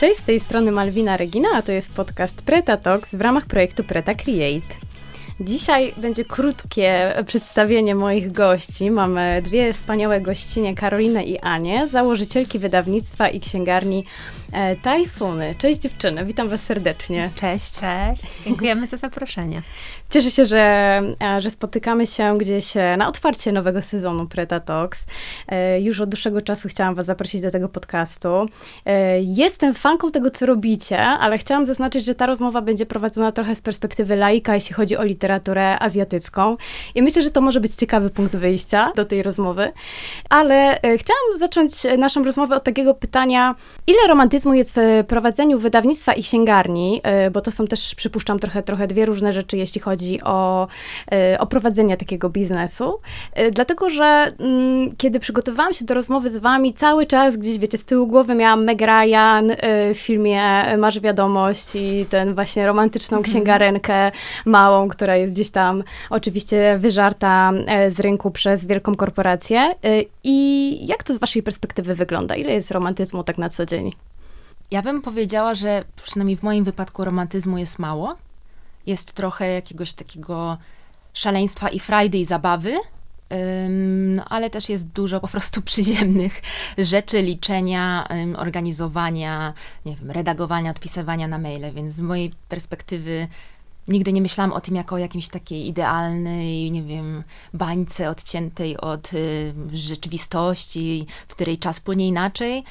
Cześć, z tej strony Malwina Regina, a to jest podcast Preta Talks w ramach projektu Preta Create. Dzisiaj będzie krótkie przedstawienie moich gości. Mamy dwie wspaniałe gościnie, Karolinę i Anię, założycielki wydawnictwa i księgarni e, Tajfuny. Cześć dziewczyny, witam was serdecznie. Cześć. Cześć, dziękujemy za zaproszenie. Cieszę się, że, e, że spotykamy się gdzieś e, na otwarcie nowego sezonu Preta Talks. E, już od dłuższego czasu chciałam was zaprosić do tego podcastu. Jestem fanką tego, co robicie, ale chciałam zaznaczyć, że ta rozmowa będzie prowadzona trochę z perspektywy laika, jeśli chodzi o literaturę azjatycką. I myślę, że to może być ciekawy punkt wyjścia do tej rozmowy. Ale chciałam zacząć naszą rozmowę od takiego pytania, ile romantyzmu jest w prowadzeniu wydawnictwa i księgarni, bo to są też, przypuszczam, trochę, trochę dwie różne rzeczy, jeśli chodzi o, e, o prowadzenie takiego biznesu. E, dlatego, że mm, kiedy przygotowałam się do rozmowy z wami, cały czas gdzieś, wiecie, z tyłu głowy miałam Meg Ryan e, w filmie Masz Wiadomość i ten właśnie romantyczną mhm. księgarenkę małą, która jest gdzieś tam oczywiście wyżarta z rynku przez wielką korporację. I jak to z waszej perspektywy wygląda? Ile jest romantyzmu tak na co dzień? Ja bym powiedziała, że przynajmniej w moim wypadku romantyzmu jest mało jest trochę jakiegoś takiego szaleństwa i frajdy i zabawy, no, ale też jest dużo po prostu przyziemnych rzeczy, liczenia, organizowania, nie wiem, redagowania, odpisywania na maile, więc z mojej perspektywy nigdy nie myślałam o tym jako o jakimś takiej idealnej, nie wiem, bańce odciętej od y, rzeczywistości, w której czas płynie inaczej.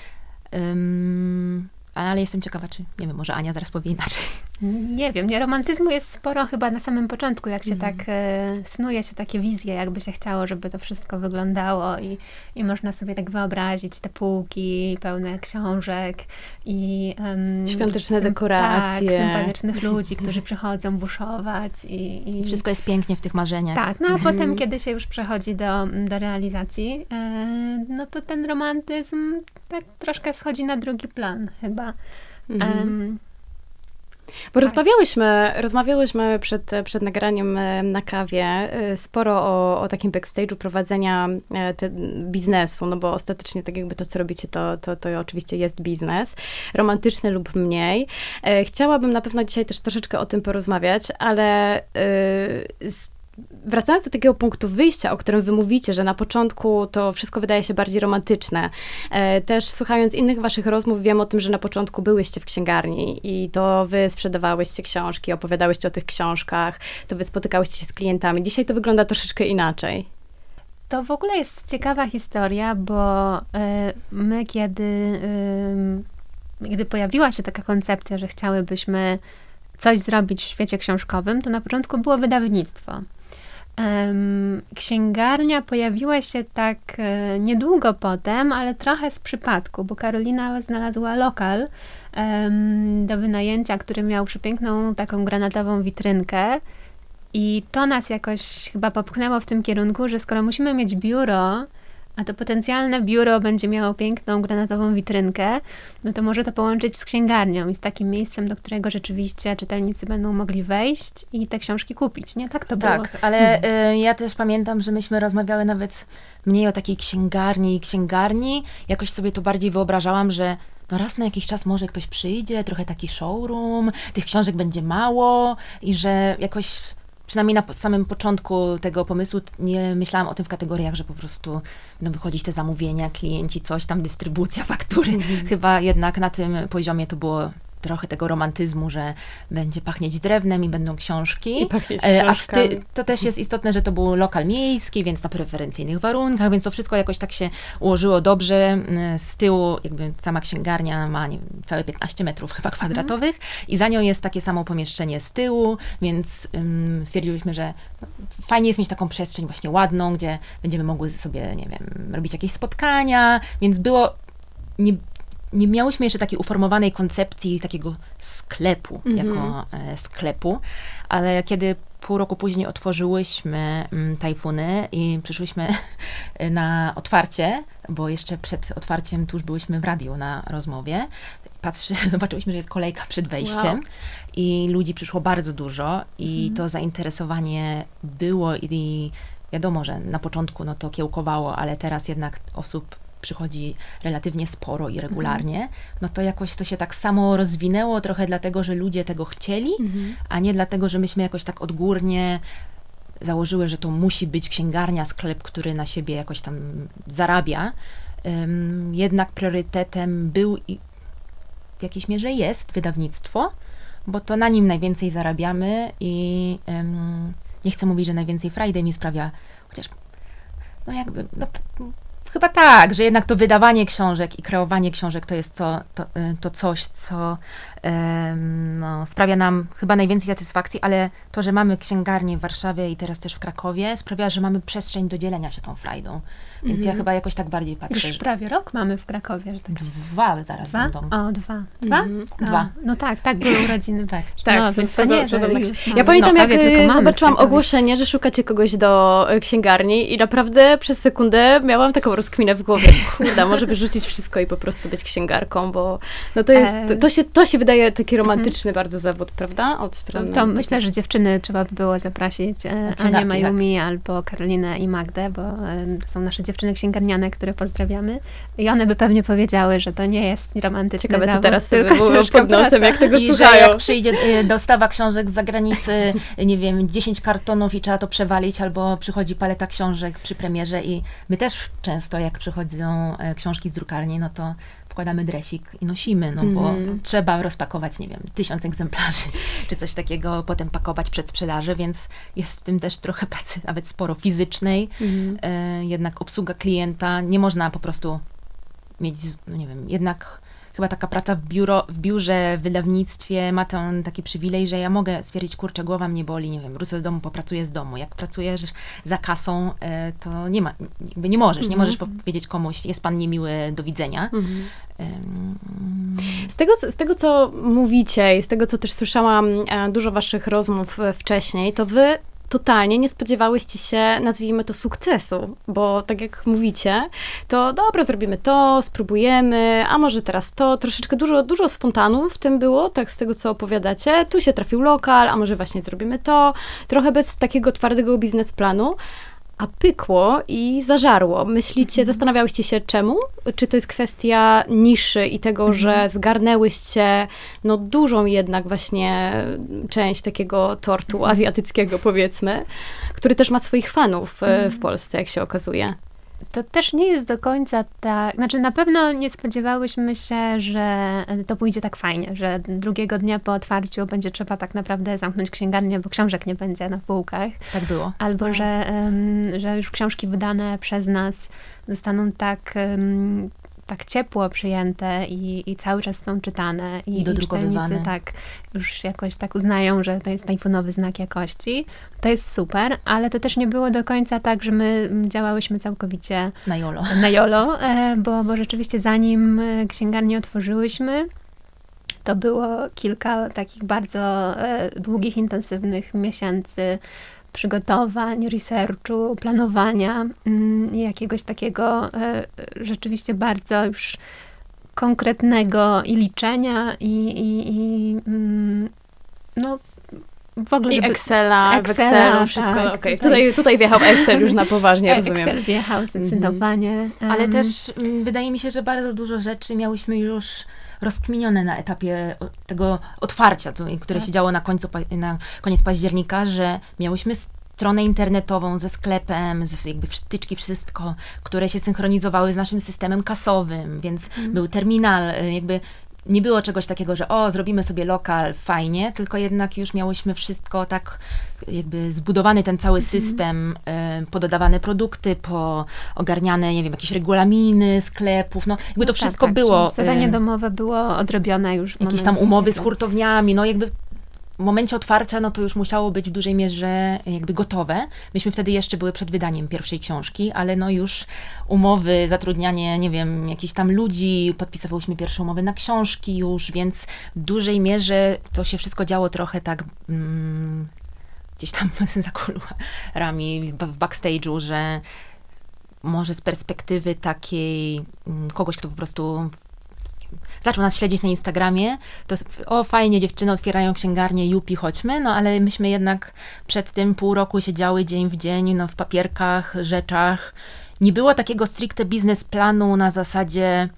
Ale jestem ciekawa, czy, nie wiem, może Ania zaraz powie inaczej. Nie wiem, nie, romantyzmu jest sporo chyba na samym początku, jak się mm. tak e, snuje się takie wizje, jakby się chciało, żeby to wszystko wyglądało i, i można sobie tak wyobrazić te półki pełne książek i um, świąteczne dekoracje. Tak, sympatycznych ludzi, którzy przychodzą buszować i, i... Wszystko jest pięknie w tych marzeniach. Tak, no a potem, kiedy się już przechodzi do, do realizacji, e, no to ten romantyzm tak troszkę schodzi na drugi plan chyba. Mm. Um, bo rozmawiałyśmy, rozmawiałyśmy przed, przed nagraniem e, na kawie e, sporo o, o takim backstage'u prowadzenia e, te, biznesu, no bo ostatecznie tak jakby to, co robicie, to, to, to oczywiście jest biznes, romantyczny lub mniej. Chciałabym na pewno dzisiaj też troszeczkę o tym porozmawiać, ale z wracając do takiego punktu wyjścia, o którym wy mówicie, że na początku to wszystko wydaje się bardziej romantyczne. E, też słuchając innych waszych rozmów, wiem o tym, że na początku byłyście w księgarni i to wy sprzedawałyście książki, opowiadałyście o tych książkach, to wy spotykałyście się z klientami. Dzisiaj to wygląda troszeczkę inaczej. To w ogóle jest ciekawa historia, bo y, my kiedy, gdy pojawiła się taka koncepcja, że chciałybyśmy coś zrobić w świecie książkowym, to na początku było wydawnictwo. Księgarnia pojawiła się tak e, niedługo potem, ale trochę z przypadku, bo Karolina znalazła lokal do wynajęcia, który miał przepiękną taką granatową witrynkę. I to nas jakoś chyba popchnęło w tym kierunku, że skoro musimy mieć biuro, a to potencjalne biuro będzie miało piękną granatową witrynkę, no to może to połączyć z księgarnią i z takim miejscem, do którego rzeczywiście czytelnicy będą mogli wejść i te książki kupić, nie? Tak to tak, było. Tak, ale y, ja też pamiętam, że myśmy rozmawiały nawet mniej o takiej księgarni i księgarni. Jakoś sobie to bardziej wyobrażałam, że no raz na jakiś czas może ktoś przyjdzie, trochę taki showroom, tych książek będzie mało i że jakoś przynajmniej na samym początku tego pomysłu nie myślałam o tym w kategoriach, że po prostu będą wychodzić te zamówienia, klienci, coś tam, dystrybucja, faktury. Mm -hmm. Chyba jednak na tym poziomie to było trochę tego romantyzmu, że będzie pachnieć drewnem i będą książki. I pachnieć e, A sty- to też jest istotne, że to był lokal miejski, więc na preferencyjnych warunkach, więc to wszystko jakoś tak się ułożyło dobrze. Z tyłu jakby sama księgarnia ma wiem, całe 15 metrów chyba kwadratowych mhm. i za nią jest takie samo pomieszczenie z tyłu, więc um, stwierdziłyśmy, że no, fajnie jest mieć taką przestrzeń właśnie ładną, gdzie będziemy mogły sobie, nie wiem, robić jakieś spotkania, więc było nie, nie miałyśmy jeszcze takiej uformowanej koncepcji takiego sklepu, mm -hmm. jako e, sklepu, ale kiedy pół roku później otworzyłyśmy mm, tajfuny i przyszłyśmy na otwarcie, bo jeszcze przed otwarciem tuż byłyśmy w radiu na rozmowie, patrzy, zobaczyłyśmy, że jest kolejka przed wejściem wow. i ludzi przyszło bardzo dużo i mm. to zainteresowanie było i wiadomo, że na początku no to kiełkowało, ale teraz jednak osób przychodzi relatywnie sporo i regularnie, no to jakoś to się tak samo rozwinęło, trochę dlatego, że ludzie tego chcieli, a nie dlatego, że myśmy jakoś tak odgórnie założyły, że to musi być księgarnia, sklep, który na siebie jakoś tam zarabia. Jednak priorytetem był i w jakiejś mierze jest wydawnictwo, bo to na nim najwięcej zarabiamy i ym, nie chcę mówić, że najwięcej Friday mi sprawia, chociaż no jakby, no, chyba tak, że jednak to wydawanie książek i kreowanie książek to jest co, to, y, to coś, co no, sprawia nam chyba najwięcej satysfakcji, ale to, że mamy księgarnię w Warszawie i teraz też w Krakowie, sprawia, że mamy przestrzeń do dzielenia się tą frajdą. Więc ja chyba jakoś tak bardziej patrzę. Już że prawie rok mamy w Krakowie, że tak Dwa zaraz Dwa? będą. O, dwa. Dwa? Mhm. A, Dwa. No tak, tak, były urodziny. Tak. Tak, no, co- więc co to do- nie, mamy. Ja pamiętam, no, jak y, zobaczyłam ogłoszenie, że szukacie kogoś do y, księgarni i naprawdę przez sekundę miałam taką rozkminę w głowie. Kurde, może by rzucić wszystko i po prostu być księgarką, bo no to jest, E. to się, to się wydaje taki romantyczny bardzo zawód, prawda? Od strony... To myślę, że dziewczyny trzeba by było zaprosić e, Anię księgarki, Majumi albo Karolinę i Magdę, bo e, to są nasze dziewczyny księgarniane, które pozdrawiamy. I one by pewnie powiedziały, że to nie jest romantyczny Ciekawe, co teraz sobie tylko mówią ciężka pod nosem, praca. jak tego I że słuchają. jak przyjdzie y, dostawa książek z zagranicy, nie wiem, 10 kartonów i trzeba to przewalić, albo przychodzi paleta książek przy premierze i my też często, jak przychodzą e, książki z drukarni, no to wkładamy dresik i nosimy, no bo Mhm. trzeba rozpakować, nie wiem, tysiąc egzemplarzy, czy coś takiego, potem pakować przed sprzedaży, więc jest w tym też trochę pracy, nawet sporo fizycznej, Mhm. e, jednak obsługa klienta, nie można po prostu mieć, no nie wiem, jednak chyba taka praca w, biuro, w biurze, w wydawnictwie ma ten taki przywilej, że ja mogę stwierdzić, kurczę, głowa mnie boli, nie wiem, wrócę do domu, popracuję z domu. Jak pracujesz za kasą, e, to nie ma, jakby nie możesz, nie Mhm. możesz powiedzieć komuś, jest pan niemiły, do widzenia. Mhm. Z tego, z tego, co mówicie i z tego, co też słyszałam e, dużo waszych rozmów e, wcześniej, to wy totalnie nie spodziewałyście się, nazwijmy to, sukcesu, bo tak jak mówicie, to dobra, zrobimy to, spróbujemy, a może teraz to, troszeczkę dużo, dużo spontanu w tym było, tak z tego, co opowiadacie, tu się trafił lokal, a może właśnie zrobimy to, trochę bez takiego twardego biznesplanu, a pykło i zażarło. Myślicie, zastanawiałyście się czemu? Czy to jest kwestia niszy i tego, że zgarnęłyście no dużą jednak właśnie część takiego tortu azjatyckiego powiedzmy, który też ma swoich fanów e, w Polsce, jak się okazuje. To też nie jest do końca tak. Znaczy, na pewno nie spodziewałyśmy się, że to pójdzie tak fajnie, że drugiego dnia po otwarciu będzie trzeba tak naprawdę zamknąć księgarnię, bo książek nie będzie na półkach. tak było. Albo że, em, że już książki wydane przez nas zostaną tak, tak ciepło przyjęte i, i cały czas są czytane. I, I dodrukowywane. tak już jakoś tak uznają, że to jest tajfunowy znak jakości. To jest super, ale to też nie było do końca tak, że my działałyśmy całkowicie Na jolo. na Jolo, e, bo, bo rzeczywiście zanim e, księgarnię otworzyłyśmy, to było kilka takich bardzo e, długich, intensywnych miesięcy przygotowań, researchu, planowania mm, jakiegoś takiego e, rzeczywiście bardzo już konkretnego i liczenia i, i, i mm, no w ogóle, I żeby- Excela, w Excela, Excelu wszystko, tak, okej. tutaj- Tutaj, tutaj wjechał Excel już na poważnie, rozumiem. Excel wjechał zdecydowanie. Ale em, też mm, wydaje mi się, że bardzo dużo rzeczy miałyśmy już rozkminione na etapie tego otwarcia, które Tak. się działo na, końcu, na koniec października, że miałyśmy stronę internetową ze sklepem, z, jakby wtyczki, wszystko, które się synchronizowały z naszym systemem kasowym, więc Mhm. był terminal, y, jakby nie było czegoś takiego, że o, zrobimy sobie lokal, fajnie, tylko jednak już miałyśmy wszystko tak jakby zbudowany ten cały Mhm. system, y, pododawane produkty, po ogarniane, nie wiem, jakieś regulaminy sklepów, no jakby to No wszystko tak, tak, było. Zadanie domowe było odrobione już. w jakieś tam umowy z hurtowniami, no jakby w momencie otwarcia, no to już musiało być w dużej mierze jakby gotowe. Myśmy wtedy jeszcze były przed wydaniem pierwszej książki, ale no już umowy, zatrudnianie, nie wiem, jakichś tam ludzi, podpisywałyśmy pierwsze umowy na książki już, więc w dużej mierze to się wszystko działo trochę tak mm, gdzieś tam za kuluarami, w backstage'u, że może z perspektywy takiej mm, kogoś, kto po prostu zaczął nas śledzić na Instagramie, to o fajnie, dziewczyny otwierają księgarnię, jupi, chodźmy, no ale myśmy jednak przed tym pół roku siedziały dzień w dzień, no w papierkach, rzeczach. Nie było takiego stricte biznesplanu na zasadzie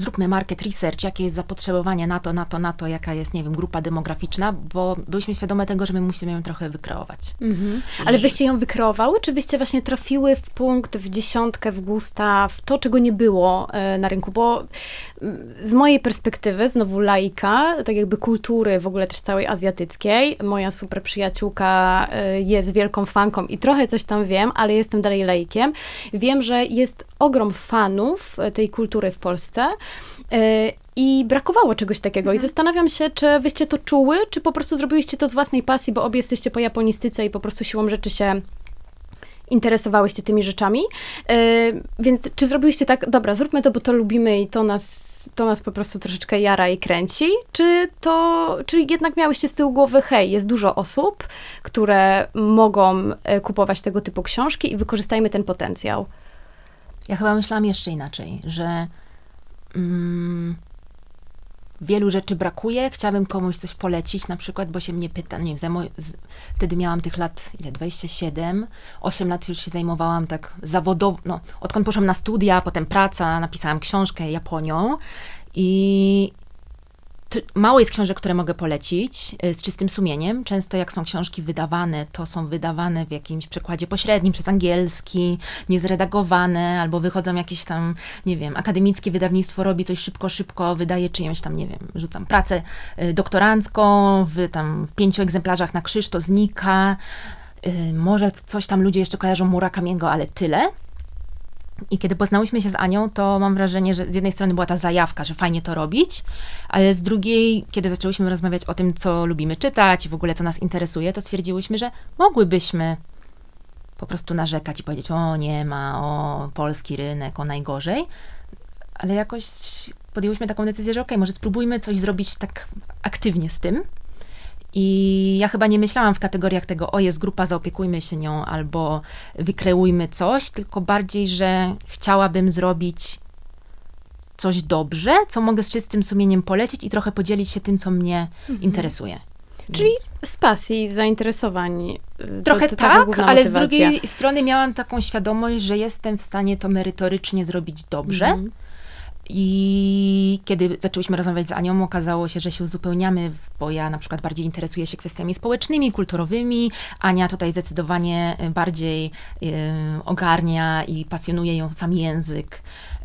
zróbmy market research, jakie jest zapotrzebowanie na to, na to, na to, jaka jest, nie wiem, grupa demograficzna, bo byliśmy świadome tego, że my musimy ją trochę wykreować. Mhm. Ale wyście ją wykreowały, czy wyście właśnie trafiły w punkt, w dziesiątkę, w gusta, w to, czego nie było e, na rynku? Bo mm, z mojej perspektywy, znowu laika, tak jakby kultury w ogóle też całej azjatyckiej, moja super przyjaciółka e, jest wielką fanką i trochę coś tam wiem, ale jestem dalej laikiem. Wiem, że jest ogrom fanów e, tej kultury w Polsce, I brakowało czegoś takiego. Mhm. I zastanawiam się, czy wyście to czuły, czy po prostu zrobiliście to z własnej pasji, bo obie jesteście po japonistyce i po prostu siłą rzeczy się interesowałyście tymi rzeczami. Yy, więc czy zrobiliście tak, dobra, zróbmy to, bo to lubimy i to nas, to nas po prostu troszeczkę jara i kręci? Czy to, czy jednak miałyście z tyłu głowy, hej, jest dużo osób, które mogą e, kupować tego typu książki i wykorzystajmy ten potencjał? Ja chyba myślałam jeszcze inaczej, że mm, wielu rzeczy brakuje, chciałabym komuś coś polecić, na przykład, bo się mnie pyta, nie wiem, wtedy miałam tych lat, ile, 27, 8 lat już się zajmowałam tak zawodowo, no, odkąd poszłam na studia, potem praca, napisałam książkę Japonią i mało jest książek, które mogę polecić y, z czystym sumieniem. Często jak są książki wydawane, to są wydawane w jakimś przekładzie pośrednim przez angielski, niezredagowane, albo wychodzą jakieś tam, nie wiem, akademickie wydawnictwo robi coś szybko, szybko, wydaje czyjąś tam, nie wiem, rzucam pracę y, doktorancką w tam w pięciu egzemplarzach na krzyż, to znika. Y, może coś tam ludzie jeszcze kojarzą Murakamiego, ale tyle. I kiedy poznałyśmy się z Anią, to mam wrażenie, że z jednej strony była ta zajawka, że fajnie to robić, ale z drugiej, kiedy zaczęłyśmy rozmawiać o tym, co lubimy czytać i w ogóle co nas interesuje, to stwierdziłyśmy, że mogłybyśmy po prostu narzekać i powiedzieć: O, nie ma, o, polski rynek, o najgorzej. Ale jakoś podjęłyśmy taką decyzję, że okej, okay, może spróbujmy coś zrobić tak aktywnie z tym. I ja chyba nie myślałam w kategoriach tego, o jest grupa, zaopiekujmy się nią, albo wykreujmy coś, tylko bardziej, że chciałabym zrobić coś dobrze, co mogę z czystym sumieniem polecić i trochę podzielić się tym, co mnie mhm. interesuje. Czyli z pasji, z zainteresowań. Y, trochę to, to tak, ale z drugiej strony miałam taką świadomość, że jestem w stanie to merytorycznie zrobić dobrze. Mhm. I kiedy zaczęłyśmy rozmawiać z Anią, okazało się, że się uzupełniamy, bo ja na przykład bardziej interesuję się kwestiami społecznymi, kulturowymi. Ania tutaj zdecydowanie bardziej y, ogarnia i pasjonuje ją sam język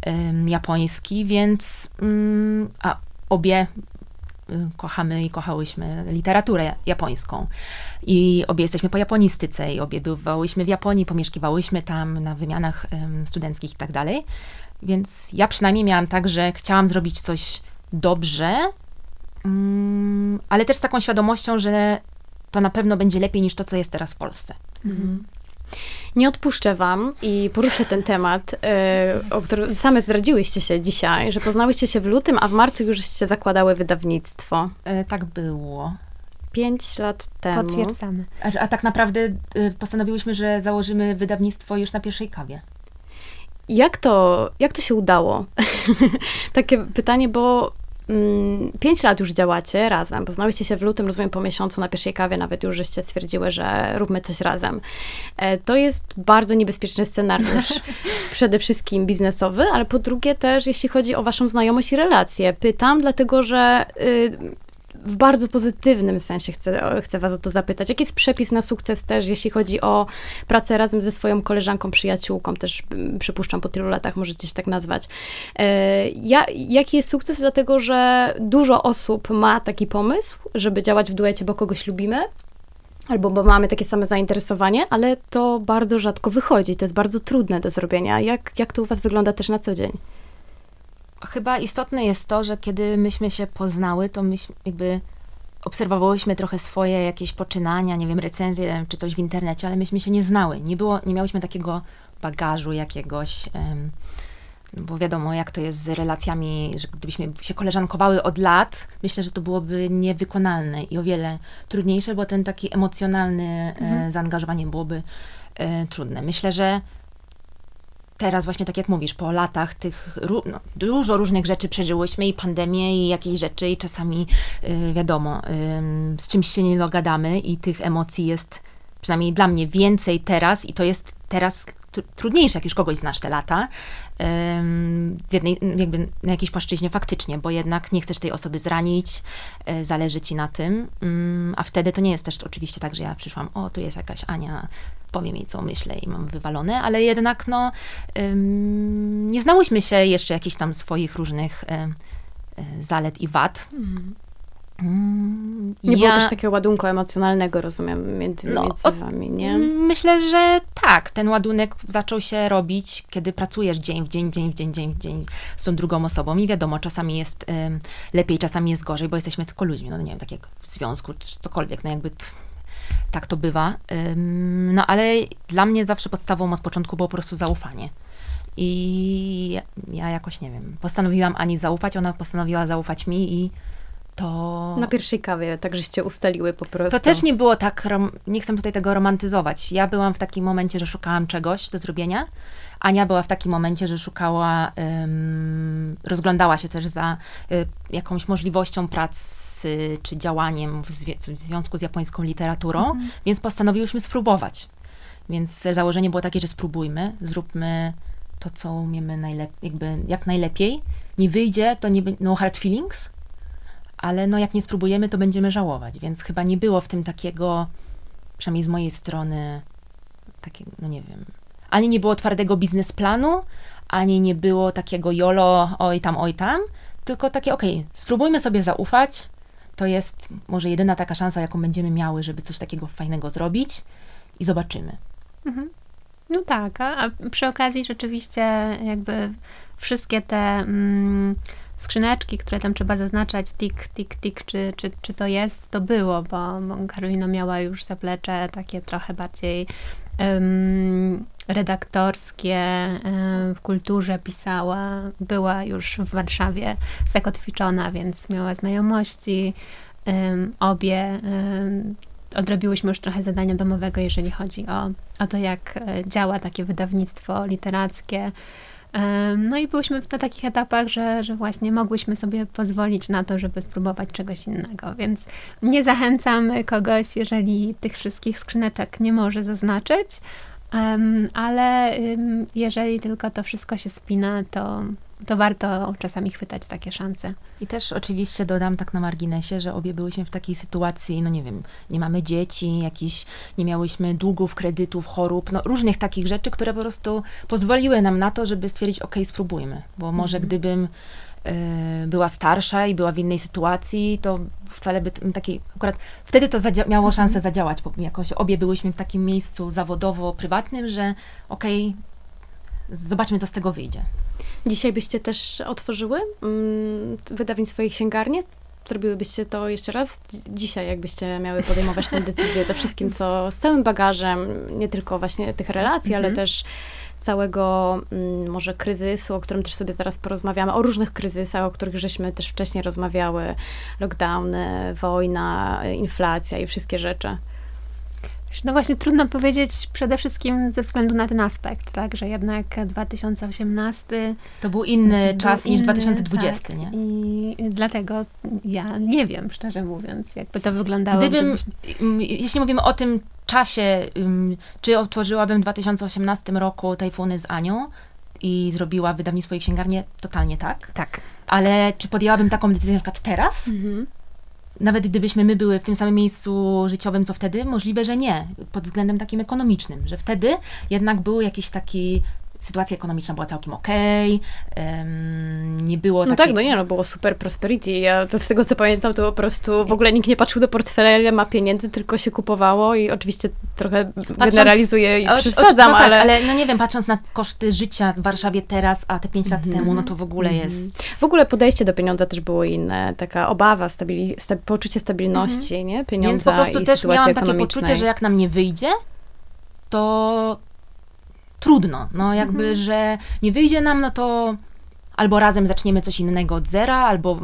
y, japoński, więc y, a obie kochamy i kochałyśmy literaturę japońską. I obie jesteśmy po japonistyce i obie bywałyśmy w Japonii, pomieszkiwałyśmy tam na wymianach studenckich i tak dalej. Więc ja przynajmniej miałam tak, że chciałam zrobić coś dobrze, mm, ale też z taką świadomością, że to na pewno będzie lepiej niż to, co jest teraz w Polsce. Mhm. Nie odpuszczę wam i poruszę ten temat, yy, o którym same zdradziłyście się dzisiaj, że poznałyście się w lutym, a w marcu już się zakładały wydawnictwo. E, tak było. Pięć lat temu. Potwierdzamy. A, a tak naprawdę y, postanowiłyśmy, że założymy wydawnictwo już na pierwszej kawie. Jak to, jak to się udało? Takie pytanie, bo mm, pięć lat już działacie razem. Poznałyście się w lutym, rozumiem, po miesiącu na pierwszej kawie, nawet już żeście stwierdziły, że róbmy coś razem. E, to jest bardzo niebezpieczny scenariusz, przede wszystkim biznesowy, ale po drugie też, jeśli chodzi o waszą znajomość i relacje. Pytam, dlatego że y, w bardzo pozytywnym sensie chcę, chcę Was o to zapytać. Jaki jest przepis na sukces też, jeśli chodzi o pracę razem ze swoją koleżanką, przyjaciółką, też mm, przypuszczam po tylu latach możecie się tak nazwać. E, ja, jaki jest sukces? Dlatego, że dużo osób ma taki pomysł, żeby działać w duecie, bo kogoś lubimy, albo bo mamy takie same zainteresowanie, ale to bardzo rzadko wychodzi, to jest bardzo trudne do zrobienia. Jak, jak to u Was wygląda też na co dzień? Chyba istotne jest to, że kiedy myśmy się poznały, to myśmy jakby obserwowałyśmy trochę swoje jakieś poczynania, nie wiem, recenzje czy coś w internecie, ale myśmy się nie znały. Nie było, nie miałyśmy takiego bagażu jakiegoś, um, bo wiadomo, jak to jest z relacjami, że gdybyśmy się koleżankowały od lat, myślę, że to byłoby niewykonalne i o wiele trudniejsze, bo ten taki emocjonalny e, mhm. zaangażowanie byłoby e, trudne. Myślę, że teraz właśnie tak jak mówisz, po latach tych no, dużo różnych rzeczy przeżyłyśmy i pandemię i jakieś rzeczy i czasami yy, wiadomo, yy, z czymś się nie dogadamy i tych emocji jest przynajmniej dla mnie więcej teraz i to jest teraz trudniejsze, jak już kogoś znasz te lata. Z jednej, jakby na jakiejś płaszczyźnie faktycznie, bo jednak nie chcesz tej osoby zranić, e, zależy ci na tym, a wtedy to nie jest też oczywiście tak, że ja przyszłam, o, tu jest jakaś Ania, powiem jej, co myślę i mam wywalone, ale jednak, no, nie znałyśmy się jeszcze jakichś tam swoich różnych e, zalet i wad. Mhm. Mm, nie ja... było też takiego ładunku emocjonalnego, rozumiem, między, no, między wami, nie? Myślę, że tak. Ten ładunek zaczął się robić, kiedy pracujesz dzień w dzień, dzień w dzień, dzień w dzień z tą drugą osobą i wiadomo, czasami jest um, lepiej, czasami jest gorzej, bo jesteśmy tylko ludźmi, no nie wiem, tak jak w związku, czy cokolwiek, no jakby t, tak to bywa. No ale dla mnie zawsze podstawą od początku było po prostu zaufanie. I ja jakoś, nie wiem, postanowiłam Ani zaufać, ona postanowiła zaufać mi i to... Na pierwszej kawie, tak żeście ustaliły po prostu. To też nie było tak, nie chcę tutaj tego romantyzować. Ja byłam w takim momencie, że szukałam czegoś do zrobienia. Ania była w takim momencie, że szukała, rozglądała się też za y, jakąś możliwością pracy czy działaniem w, w związku z japońską literaturą, mhm. więc postanowiłyśmy spróbować. Więc założenie było takie, że spróbujmy, zróbmy to, co umiemy jakby jak najlepiej. Nie wyjdzie, to nie no hard feelings, ale no jak nie spróbujemy, to będziemy żałować, więc chyba nie było w tym takiego, przynajmniej z mojej strony, takiego, no nie wiem, ani nie było twardego biznesplanu, ani nie było takiego jolo, oj tam, oj tam, tylko takie, okej, okay, spróbujmy sobie zaufać, to jest może jedyna taka szansa, jaką będziemy miały, żeby coś takiego fajnego zrobić i zobaczymy. Mhm. No tak, a, przy okazji rzeczywiście jakby wszystkie te... Mm, skrzyneczki, które tam trzeba zaznaczać, tik, tik, tik, czy, czy, czy to jest, to było, bo, Karolina miała już zaplecze takie trochę bardziej um, redaktorskie, um, w kulturze pisała, była już w Warszawie zakotwiczona, więc miała znajomości, um, obie odrobiłyśmy już trochę zadania domowego, jeżeli chodzi o, o to, jak e, działa takie wydawnictwo literackie, no i byliśmy na takich etapach, że, że właśnie mogłyśmy sobie pozwolić na to, żeby spróbować czegoś innego, więc nie zachęcam kogoś, jeżeli tych wszystkich skrzyneczek nie może zaznaczyć, ale jeżeli tylko to wszystko się spina, to, to warto czasami chwytać takie szanse. I też oczywiście dodam tak na marginesie, że obie byłyśmy w takiej sytuacji, no nie wiem, nie mamy dzieci, jakiś, nie miałyśmy długów, kredytów, chorób, no różnych takich rzeczy, które po prostu pozwoliły nam na to, żeby stwierdzić, ok, spróbujmy, bo może mhm. gdybym y, była starsza i była w innej sytuacji, to wcale by takiej, akurat wtedy to miało mhm. szansę zadziałać, bo jakoś obie byłyśmy w takim miejscu zawodowo-prywatnym, że okej, okay, zobaczmy, co z tego wyjdzie. Dzisiaj byście też otworzyły mm, wydawnictwo i księgarnię? Zrobiłybyście to jeszcze raz dzisiaj, jakbyście miały podejmować tę decyzję ze wszystkim, co z całym bagażem, nie tylko właśnie tych relacji, -hmm. ale mhm. też całego mm, może kryzysu, o którym też sobie zaraz porozmawiamy, o różnych kryzysach, o których żeśmy też wcześniej rozmawiały, lockdowny, wojna, inflacja i wszystkie rzeczy. No właśnie, trudno powiedzieć przede wszystkim ze względu na ten aspekt, tak, że jednak 2018... To był inny był czas inny, niż 2020, tak, nie? I dlatego ja nie wiem, szczerze mówiąc, jakby to wyglądało. Gdybym, jeśli mówimy o tym czasie, czy otworzyłabym w 2018 roku Tajfuny z Anią i zrobiła wydawnictwo i księgarnię? Totalnie tak. Tak. Ale czy podjęłabym taką decyzję na przykład teraz? Mhm nawet gdybyśmy my były w tym samym miejscu życiowym, co wtedy, możliwe, że nie, pod względem takim ekonomicznym, że wtedy jednak był jakiś taki sytuacja ekonomiczna była całkiem okej, okay, nie było No tak, no nie, no było super prosperity. Ja to z tego, co pamiętam, to po prostu w ogóle nikt nie patrzył do portfela, ile ma pieniędzy, tylko się kupowało i oczywiście trochę patrząc, generalizuję i przesadzam, no tak, ale... ale no nie wiem, patrząc na koszty życia w Warszawie teraz, a te pięć lat mm -hmm. temu, no to w ogóle mm -hmm. jest... W ogóle podejście do pieniądza też było inne, taka obawa, stabili, sta, poczucie stabilności, mm -hmm. nie? Pieniądza Więc po prostu też miałam takie poczucie, że jak nam nie wyjdzie, to trudno. No jakby, mhm. że nie wyjdzie nam, no to albo razem zaczniemy coś innego od zera, albo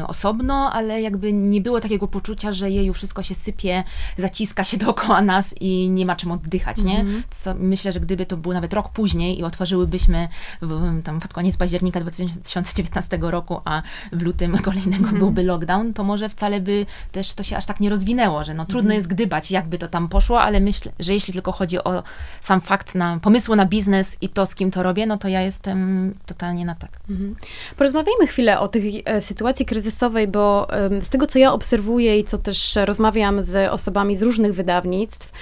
y, osobno, ale jakby nie było takiego poczucia, że jeju, wszystko się sypie, zaciska się dookoła nas i nie ma czym oddychać, nie? Mm -hmm. Co, myślę, że gdyby to był nawet rok później i otworzyłybyśmy w, tam pod koniec października 2019 roku, a w lutym kolejnego mm -hmm. byłby lockdown, to może wcale by też to się aż tak nie rozwinęło, że no trudno mm -hmm. jest gdybać, jakby to tam poszło, ale myślę, że jeśli tylko chodzi o sam fakt na pomysłu na biznes i to, z kim to robię, no to ja jestem totalnie na tak. Mhm. Porozmawiajmy chwilę o tej e, sytuacji kryzysosowej, bo z tego, co ja obserwuję i co też rozmawiam z osobami z różnych wydawnictw,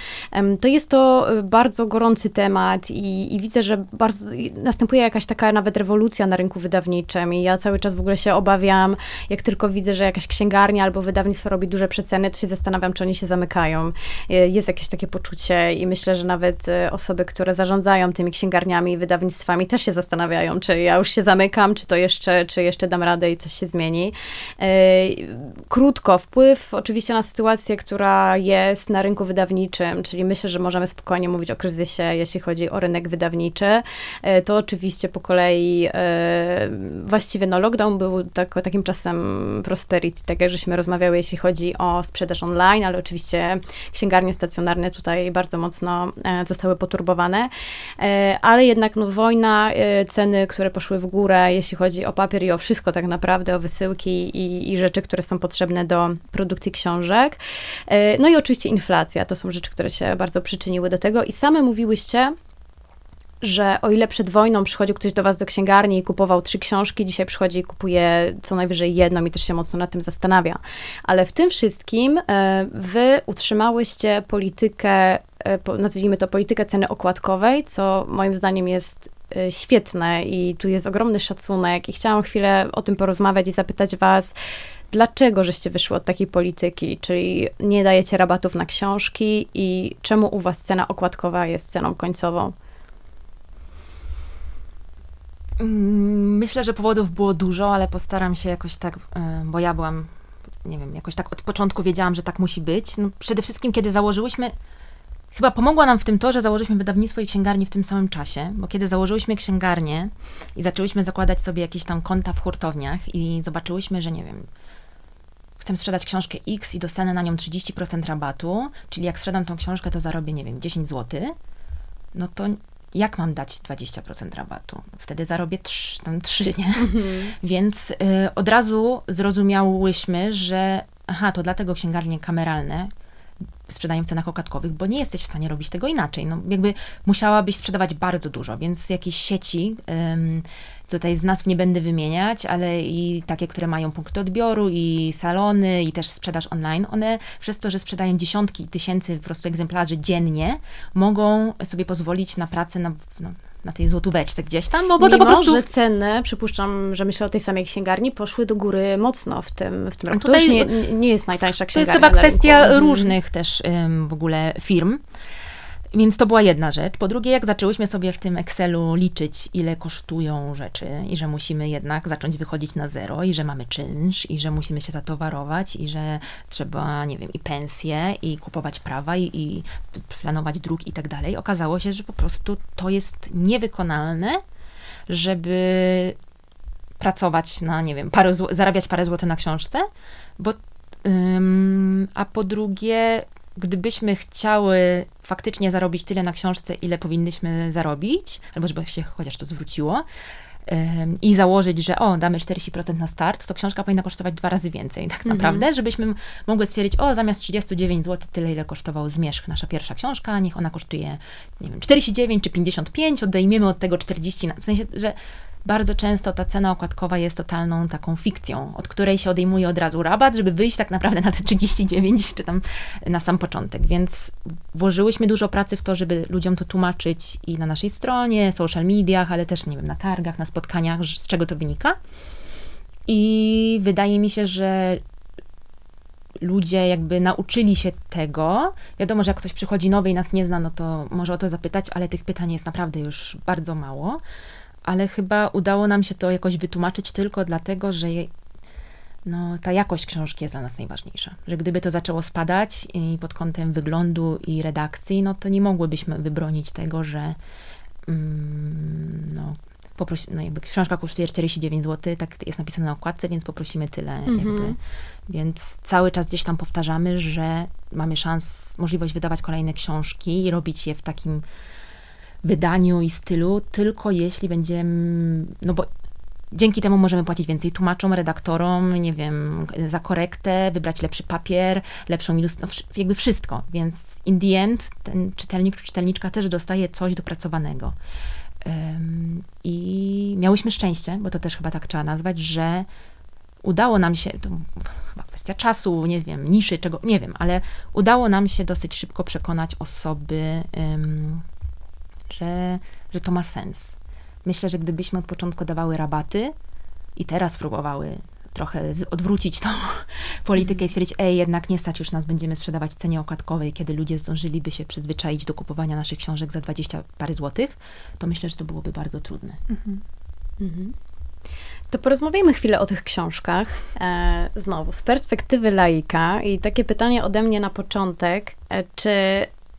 to jest to e, bardzo gorący temat i, i widzę, że bardzo, następuje jakaś taka nawet rewolucja na rynku wydawniczym i ja cały czas w ogóle się obawiam, jak tylko widzę, że jakaś księgarnia albo wydawnictwo robi duże przeceny, to się zastanawiam, czy oni się zamykają. E, jest jakieś takie poczucie i myślę, że nawet osoby, które zarządzają tymi księgarniami i wydawnictwami też się zastanawiają, czy ja już się zamykam, czy to jeszcze, czy jeszcze dam radę i coś się zmieni. E, krótko, wpływ oczywiście na sytuację, która jest na rynku wydawniczym, czyli myślę, że możemy spokojnie mówić o kryzysie, jeśli chodzi o rynek wydawniczy. E, to oczywiście po kolei e, właściwie no lockdown był tak, takim czasem prosperity, tak jak żeśmy rozmawiały, jeśli chodzi o sprzedaż online, ale oczywiście księgarnie stacjonarne tutaj bardzo mocno zostały poturbowane, ale jednak no, wojna, ceny, które poszły w górę, jeśli chodzi o papier i o wszystko tak naprawdę, o wysyłki i, i rzeczy, które są potrzebne do produkcji książek. E, no i oczywiście inflacja, to są rzeczy, które się bardzo przyczyniły do tego i same mówiłyście, że o ile przed wojną przychodził ktoś do was do księgarni i kupował trzy książki, dzisiaj przychodzi i kupuje co najwyżej jedną i też się mocno nad tym zastanawia. Ale w tym wszystkim e, wy utrzymałyście politykę, e, nazwijmy to politykę ceny okładkowej, co moim zdaniem jest świetne i tu jest ogromny szacunek i chciałam chwilę o tym porozmawiać i zapytać was, dlaczego żeście wyszły od takiej polityki, czyli nie dajecie rabatów na książki i czemu u was cena okładkowa jest ceną końcową? Mm, myślę, że powodów było dużo, ale postaram się jakoś tak, y, bo ja byłam, nie wiem, jakoś tak od początku wiedziałam, że tak musi być. No, przede wszystkim, kiedy założyłyśmy Chyba pomogło nam w tym to, że założyliśmy wydawnictwo i księgarnię w tym samym czasie, bo kiedy założyliśmy księgarnię i zaczęłyśmy zakładać sobie jakieś tam konta w hurtowniach i zobaczyłyśmy, że nie wiem, chcę sprzedać książkę X i dostanę na nią 30% rabatu, czyli jak sprzedam tą książkę, to zarobię, nie wiem, 10 zł, no to jak mam dać 20% rabatu? Wtedy zarobię 3, tam 3 nie? Mhm. Więc y, od razu zrozumiałyśmy, że aha, to dlatego księgarnie kameralne sprzedają w cenach okładkowych, bo nie jesteś w stanie robić tego inaczej. No, jakby musiałabyś sprzedawać bardzo dużo, więc jakieś sieci, um, tutaj z nazw nie będę wymieniać, ale i takie, które mają punkty odbioru i salony i też sprzedaż online, one przez to, że sprzedają dziesiątki tysięcy po prostu egzemplarzy dziennie, mogą sobie pozwolić na pracę na, no, na tej złotóweczce gdzieś tam, bo, bo Mimo, to po prostu... że ceny, przypuszczam, że myślę o tej samej księgarni, poszły do góry mocno w tym, w tym roku. Tutaj, to już nie, nie jest najtańsza księgarnia. To jest chyba kwestia rynku. Mhm. różnych też um, w ogóle firm. Więc to była jedna rzecz. Po drugie, jak zaczęłyśmy sobie w tym Excelu liczyć, ile kosztują rzeczy i że musimy jednak zacząć wychodzić na zero i że mamy czynsz i że musimy się zatowarować i że trzeba, nie wiem, i pensje i kupować prawa i, i planować dróg i tak dalej, okazało się, że po prostu to jest niewykonalne, żeby pracować na, nie wiem, parę zarabiać parę złotych na książce, bo ym, a po drugie gdybyśmy chciały faktycznie zarobić tyle na książce, ile powinnyśmy zarobić, albo żeby się chociaż to zwróciło, i założyć, że o, damy 40% na start, to książka powinna kosztować dwa razy więcej, tak mhm. naprawdę, żebyśmy mogły stwierdzić, o, zamiast 39 zł, tyle ile kosztował Zmierzch, nasza pierwsza książka, niech ona kosztuje, nie wiem, 49 czy 55, odejmiemy od tego 40, w sensie, że bardzo często ta cena okładkowa jest totalną taką fikcją, od której się odejmuje od razu rabat, żeby wyjść tak naprawdę na te 39 czy tam na sam początek. Więc włożyłyśmy dużo pracy w to, żeby ludziom to tłumaczyć i na naszej stronie, social mediach, ale też, nie wiem, na targach, na spotkaniach, z czego to wynika. I wydaje mi się, że ludzie jakby nauczyli się tego. Wiadomo, że jak ktoś przychodzi nowy i nas nie zna, no to może o to zapytać, ale tych pytań jest naprawdę już bardzo mało ale chyba udało nam się to jakoś wytłumaczyć tylko dlatego, że je, no, ta jakość książki jest dla nas najważniejsza. Że gdyby to zaczęło spadać i pod kątem wyglądu i redakcji, no to nie mogłybyśmy wybronić tego, że mm, no, poprosi, no jakby książka kosztuje 49 zł, tak jest napisane na okładce, więc poprosimy tyle Mhm. jakby. Więc cały czas gdzieś tam powtarzamy, że mamy szans, możliwość wydawać kolejne książki i robić je w takim wydaniu i stylu, tylko jeśli będziemy, no bo dzięki temu możemy płacić więcej tłumaczom, redaktorom, nie wiem, za korektę, wybrać lepszy papier, lepszą ilustrację, no, jakby wszystko. Więc in the end ten czytelnik czy czytelniczka też dostaje coś dopracowanego. Ym, I miałyśmy szczęście, bo to też chyba tak trzeba nazwać, że udało nam się, to chyba kwestia czasu, nie wiem, niszy, czego, nie wiem, ale udało nam się dosyć szybko przekonać osoby, ym, że, że to ma sens. Myślę, że gdybyśmy od początku dawały rabaty i teraz próbowały trochę odwrócić tą politykę i stwierdzić, ej, jednak nie stać już nas, będziemy sprzedawać w cenie okładkowej, kiedy ludzie zdążyliby się przyzwyczaić do kupowania naszych książek za 20 parę złotych, to myślę, że to byłoby bardzo trudne. Mhm. To porozmawiajmy chwilę o tych książkach. E, znowu, z perspektywy laika i takie pytanie ode mnie na początek. E, czy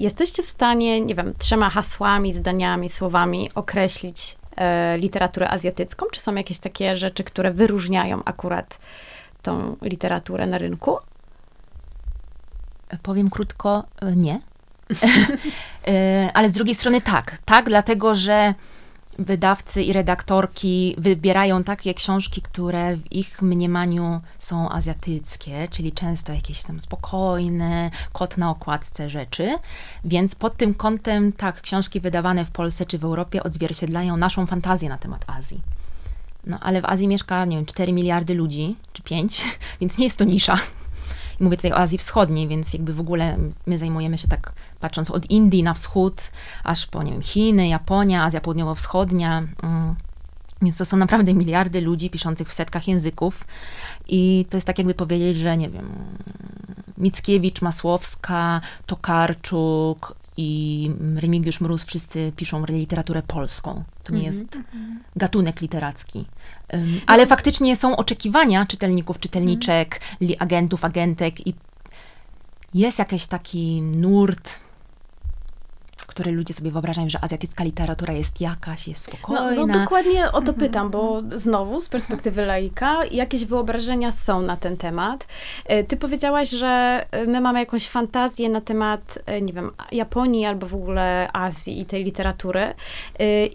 jesteście w stanie, nie wiem, trzema hasłami, zdaniami, słowami określić e, literaturę azjatycką? Czy są jakieś takie rzeczy, które wyróżniają akurat tą literaturę na rynku? Powiem krótko, e, nie. E, Ale z drugiej strony tak. Tak, dlatego że wydawcy i redaktorki wybierają takie książki, które w ich mniemaniu są azjatyckie, czyli często jakieś tam spokojne, kot na okładce rzeczy. Więc pod tym kątem, tak, książki wydawane w Polsce czy w Europie odzwierciedlają naszą fantazję na temat Azji. No ale w Azji mieszka, nie wiem, 4 miliardy ludzi, czy 5, więc nie jest to nisza. Mówię tutaj o Azji Wschodniej, więc jakby w ogóle my zajmujemy się tak, patrząc od Indii na wschód, aż po, nie wiem, Chiny, Japonia, Azja Południowo-Wschodnia. Mm. Więc to są naprawdę miliardy ludzi piszących w setkach języków. I to jest tak jakby powiedzieć, że nie wiem, Mickiewicz, Masłowska, Tokarczuk i Remigiusz Mróz wszyscy piszą literaturę polską. To nie jest gatunek literacki. Ym, Ale faktycznie są oczekiwania czytelników, czytelniczek, li agentów, agentek i jest jakiś taki nurt, w który ludzie sobie wyobrażają, że azjatycka literatura jest jakaś, jest No, spokojna. no dokładnie o to pytam, bo znowu z perspektywy laika jakieś wyobrażenia są na ten temat. E, Ty powiedziałaś, że e, my mamy jakąś fantazję na temat, e, nie wiem, Japonii albo w ogóle Azji i tej literatury.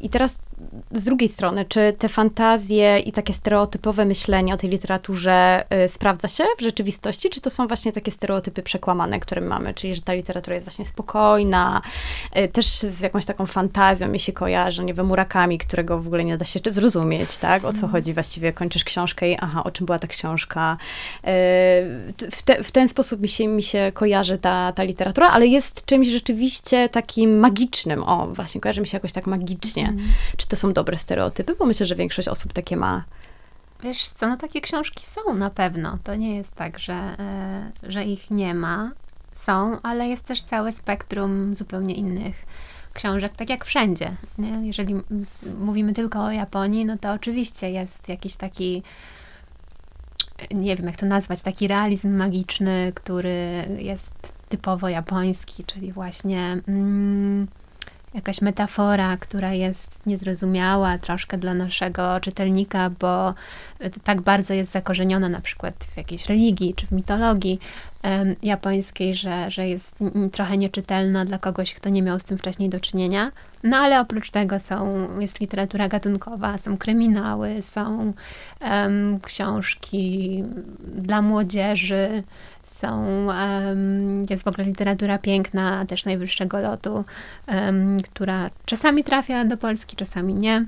I teraz z drugiej strony, czy te fantazje i takie stereotypowe myślenie o tej literaturze e, sprawdza się w rzeczywistości, czy to są właśnie takie stereotypy przekłamane, które mamy, czyli że ta literatura jest właśnie spokojna, e, też z jakąś taką fantazją mi się kojarzy, nie wiem, Murakami, którego w ogóle nie da się zrozumieć, tak? O co chodzi właściwie? Kończysz książkę i aha, o czym była ta książka? T- W, te, w ten sposób mi się, mi się kojarzy ta, ta literatura, ale jest czymś rzeczywiście takim magicznym. O, właśnie, kojarzy mi się jakoś tak magicznie. Czy to są dobre stereotypy? Bo myślę, że większość osób takie ma. Wiesz co, no takie książki są na pewno. To nie jest tak, że, e, że ich nie ma. Są, ale jest też całe spektrum zupełnie innych książek, tak jak wszędzie. Nie? Jeżeli mówimy tylko o Japonii, no to oczywiście jest jakiś taki nie wiem jak to nazwać, taki realizm magiczny, który jest typowo japoński, czyli właśnie mm, jakaś metafora, która jest niezrozumiała troszkę dla naszego czytelnika, bo tak bardzo jest zakorzeniona na przykład w jakiejś religii czy w mitologii japońskiej, że, że jest trochę nieczytelna dla kogoś, kto nie miał z tym wcześniej do czynienia. No ale oprócz tego są, jest literatura gatunkowa, są kryminały, są książki dla młodzieży, są, jest w ogóle literatura piękna, też najwyższego lotu, która czasami trafia do Polski, czasami nie.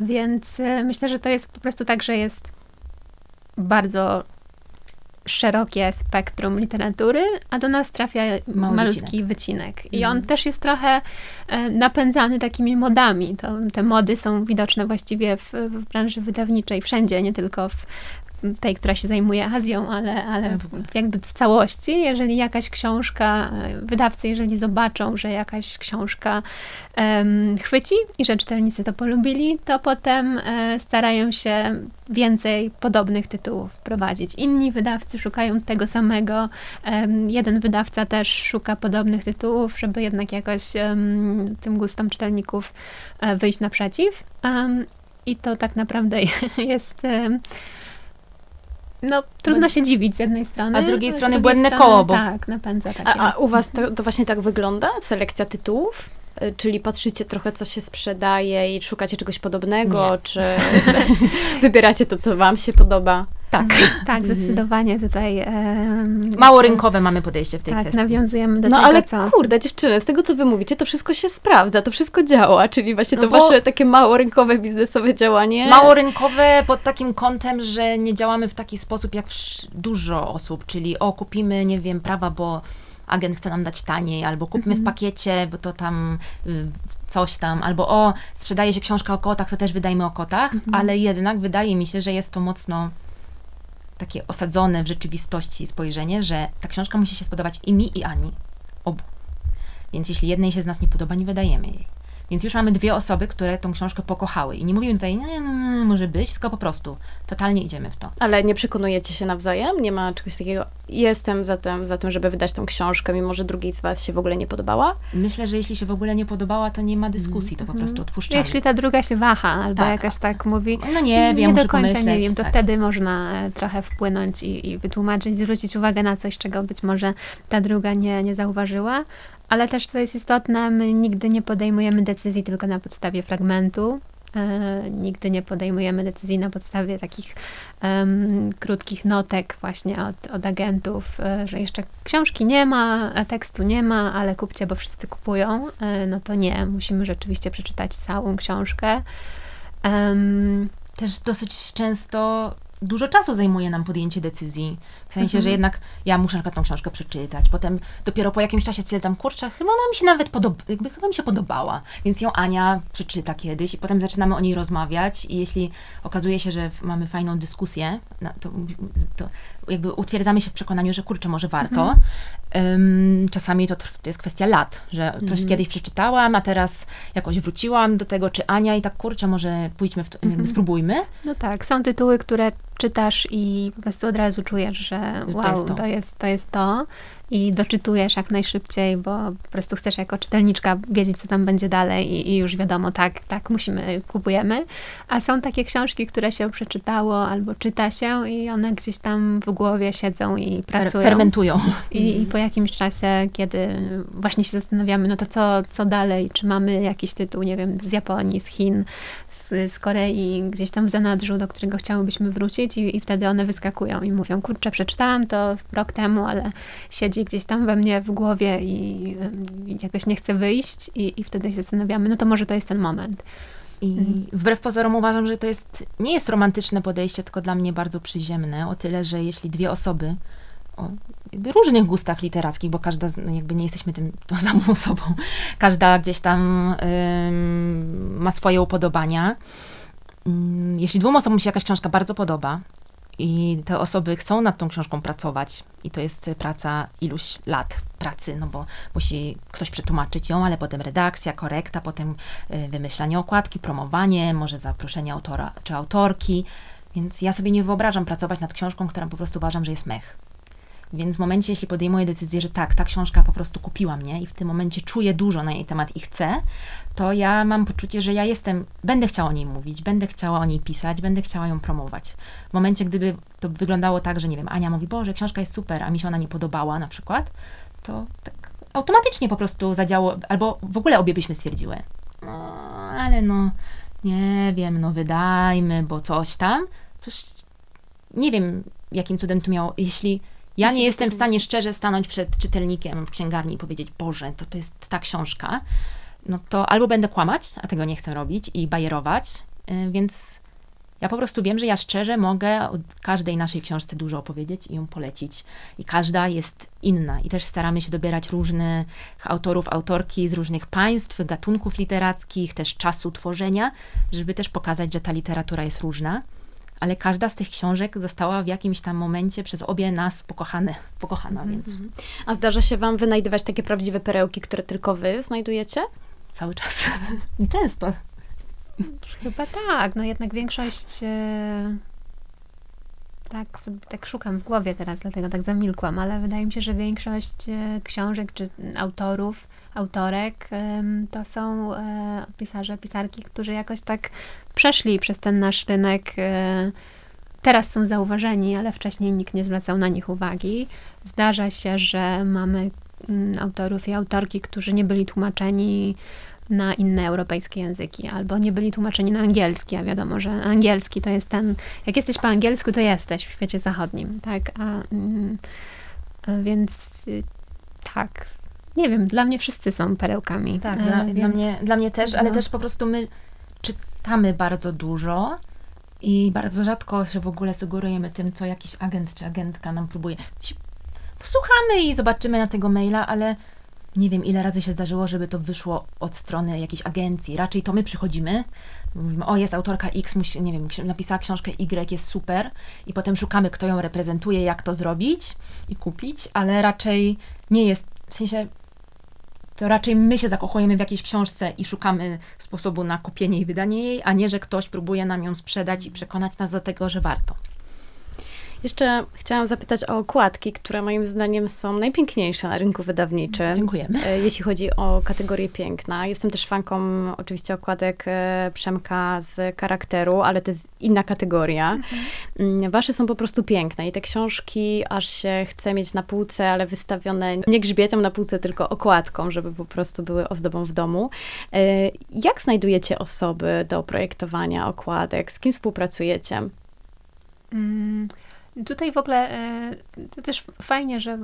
Więc y, myślę, że to jest po prostu tak, że jest bardzo szerokie spektrum literatury, a do nas trafia Mały malutki wycinek. I Mhm. on też jest trochę e, napędzany takimi modami. To, te mody są widoczne właściwie w, w branży wydawniczej wszędzie, nie tylko w tej, która się zajmuje Azją, ale, ale jakby w całości, jeżeli jakaś książka, e, wydawcy, jeżeli zobaczą, że jakaś książka um, chwyci i że czytelnicy to polubili, to potem e, starają się więcej podobnych tytułów prowadzić. Inni wydawcy szukają tego samego. Um, jeden wydawca też szuka podobnych tytułów, żeby jednak jakoś um, tym gustom czytelników e, wyjść naprzeciw. I to tak naprawdę jest no, trudno się dziwić z jednej strony. A z drugiej strony z drugiej błędne strony, koło, bo... Tak, napędza takie. A, a u was to, to, właśnie tak wygląda? Selekcja tytułów? Y, czyli patrzycie trochę, co się sprzedaje i szukacie czegoś podobnego, Nie. czy wybieracie to, co wam się podoba? Tak, tak, mhm. zdecydowanie tutaj. Mało rynkowe mamy podejście w tej tak, kwestii. nawiązujemy do no, tego, ale co... kurde, dziewczyny, z tego, co wy mówicie, to wszystko się sprawdza, to wszystko działa, czyli właśnie no to wasze takie mało rynkowe, biznesowe działanie. Mało rynkowe pod takim kątem, że nie działamy w taki sposób, jak dużo osób, czyli o, kupimy, nie wiem, prawa, bo agent chce nam dać taniej, albo kupmy w mhm. pakiecie, bo to tam y, coś tam, albo o, sprzedaje się książka o kotach, to też wydajmy o kotach, mhm. ale jednak wydaje mi się, że jest to mocno takie osadzone w rzeczywistości spojrzenie, że ta książka musi się spodobać i mi, i Ani. Obu. Więc jeśli jednej się z nas nie podoba, nie wydajemy jej. Więc już mamy dwie osoby, które tą książkę pokochały. I nie mówimy tutaj, nie, nie, nie, może być, tylko po prostu totalnie idziemy w to. Ale nie przekonujecie się nawzajem? Nie ma czegoś takiego, jestem za tym, za tym, żeby wydać tą książkę, mimo że drugiej z was się w ogóle nie podobała? Myślę, że jeśli się w ogóle nie podobała, to nie ma dyskusji, to po mhm. prostu odpuszczamy. Jeśli ta druga się waha, albo tak. jakaś tak mówi, no nie wiem, nie do końca pomyśleć, nie wiem, to tak. wtedy można e, trochę wpłynąć i, i wytłumaczyć, zwrócić uwagę na coś, czego być może ta druga nie, nie zauważyła, ale też, co jest istotne, my nigdy nie podejmujemy decyzji tylko na podstawie fragmentu. E, nigdy nie podejmujemy decyzji na podstawie takich um, krótkich notek właśnie od, od agentów, e, że jeszcze książki nie ma, tekstu nie ma, ale kupcie, bo wszyscy kupują. E, no to nie, musimy rzeczywiście przeczytać całą książkę. Um, też dosyć często dużo czasu zajmuje nam podjęcie decyzji. W sensie, mhm. że jednak ja muszę na przykład tą książkę przeczytać. Potem dopiero po jakimś czasie stwierdzam, kurczę, chyba ona mi się nawet podoba, jakby chyba mi się podobała. Więc ją Ania przeczyta kiedyś i potem zaczynamy o niej rozmawiać i jeśli okazuje się, że mamy fajną dyskusję, to, to jakby utwierdzamy się w przekonaniu, że kurczę, może warto. Mhm. Um, czasami to, to jest kwestia lat, że coś mhm. kiedyś przeczytałam, a teraz jakoś wróciłam do tego, czy Ania i tak kurczę, może pójdźmy w to, jakby mhm. spróbujmy. No tak, są tytuły, które czytasz i po prostu od razu czujesz, że wow, to jest to. To, jest, to jest to i doczytujesz jak najszybciej, bo po prostu chcesz jako czytelniczka wiedzieć, co tam będzie dalej i, i, już wiadomo, tak, tak, musimy, kupujemy. A są takie książki, które się przeczytało albo czyta się i one gdzieś tam w głowie siedzą i pracują. Fermentują. I, I, po jakimś czasie, kiedy właśnie się zastanawiamy, no to co, co dalej? Czy mamy jakiś tytuł, nie wiem, z Japonii, z Chin, z, z Korei, gdzieś tam w zanadrzu, do którego chciałybyśmy wrócić i, i wtedy one wyskakują i mówią, kurczę, przeczytałam to rok temu, ale siedzi gdzieś tam we mnie w głowie i, i jakoś nie chce wyjść i, i wtedy się zastanawiamy, no to może to jest ten moment. I mhm. wbrew pozorom uważam, że to jest, nie jest romantyczne podejście, tylko dla mnie bardzo przyziemne, o tyle, że jeśli dwie osoby o różnych gustach literackich, bo każda, no jakby nie jesteśmy tym, tą samą osobą, każda gdzieś tam ym, ma swoje upodobania. Ym, jeśli dwóm osobom się jakaś książka bardzo podoba, i te osoby chcą nad tą książką pracować i to jest praca iluś lat pracy, no bo musi ktoś przetłumaczyć ją, ale potem redakcja, korekta, potem y, wymyślanie okładki, promowanie, może zaproszenie autora czy autorki. Więc ja sobie nie wyobrażam pracować nad książką, którą po prostu uważam, że jest mech. Więc w momencie, jeśli podejmuję decyzję, że tak, ta książka po prostu kupiła mnie i w tym momencie czuję dużo na jej temat i chcę, to ja mam poczucie, że ja jestem, będę chciała o niej mówić, będę chciała o niej pisać, będę chciała ją promować. W momencie, gdyby to wyglądało tak, że nie wiem, Ania mówi, Boże, książka jest super, a mi się ona nie podobała na przykład, to tak automatycznie po prostu zadziało, albo w ogóle obie byśmy stwierdziły, no, ale no, nie wiem, no wydajmy, bo coś tam. Coś, nie wiem, jakim cudem to miało, jeśli ja nie jestem w stanie szczerze stanąć przed czytelnikiem w księgarni i powiedzieć, Boże, to, to jest ta książka, no to albo będę kłamać, a tego nie chcę robić i bajerować, y, więc ja po prostu wiem, że ja szczerze mogę o każdej naszej książce dużo opowiedzieć i ją polecić. I każda jest inna. I też staramy się dobierać różnych autorów, autorki z różnych państw, gatunków literackich, też czasu tworzenia, żeby też pokazać, że ta literatura jest różna ale każda z tych książek została w jakimś tam momencie przez obie nas pokochane, pokochana, Mhm. więc A zdarza się wam wynajdywać takie prawdziwe perełki, które tylko wy znajdujecie? cały czas. Często. Chyba tak, no jednak większość e, tak, sobie, tak szukam w głowie teraz, dlatego tak zamilkłam, ale wydaje mi się, że większość e, książek czy autorów, autorek to są e, pisarze, pisarki, którzy jakoś tak przeszli przez ten nasz rynek. E, teraz są zauważeni, ale wcześniej nikt nie zwracał na nich uwagi. Zdarza się, że mamy mm, autorów i autorki, którzy nie byli tłumaczeni na inne europejskie języki, albo nie byli tłumaczeni na angielski, a wiadomo, że angielski to jest ten, jak jesteś po angielsku, to jesteś w świecie zachodnim, tak, a mm, a więc y, tak, nie wiem, dla mnie wszyscy są perełkami. Tak, e, dla, więc- dla, mnie, dla mnie też, ale no. też po prostu my czytamy bardzo dużo i bardzo rzadko się w ogóle sugerujemy tym, co jakiś agent czy agentka nam próbuje. Posłuchamy i zobaczymy na tego maila, ale nie wiem, ile razy się zdarzyło, żeby to wyszło od strony jakiejś agencji. Raczej to my przychodzimy, mówimy, o jest autorka X, musi, nie wiem, napisała książkę Y, jest super i potem szukamy, kto ją reprezentuje, jak to zrobić i kupić, ale raczej nie jest, w sensie to raczej my się zakochujemy w jakiejś książce i szukamy sposobu na kupienie i wydanie jej, a nie, że ktoś próbuje nam ją sprzedać i przekonać nas do tego, że warto. Jeszcze chciałam zapytać o okładki, które moim zdaniem są najpiękniejsze na rynku wydawniczym. Dziękujemy. E, Jeśli chodzi o kategorię piękna. Jestem też fanką oczywiście okładek e, Przemka z charakteru, ale to jest inna kategoria. Mm, Wasze są po prostu piękne i te książki aż się chce mieć na półce, ale wystawione nie grzbietem na półce, tylko okładką, żeby po prostu były ozdobą w domu. E, Jak znajdujecie osoby do projektowania okładek? Z kim współpracujecie? Mm, Tutaj w ogóle e, to też fajnie, że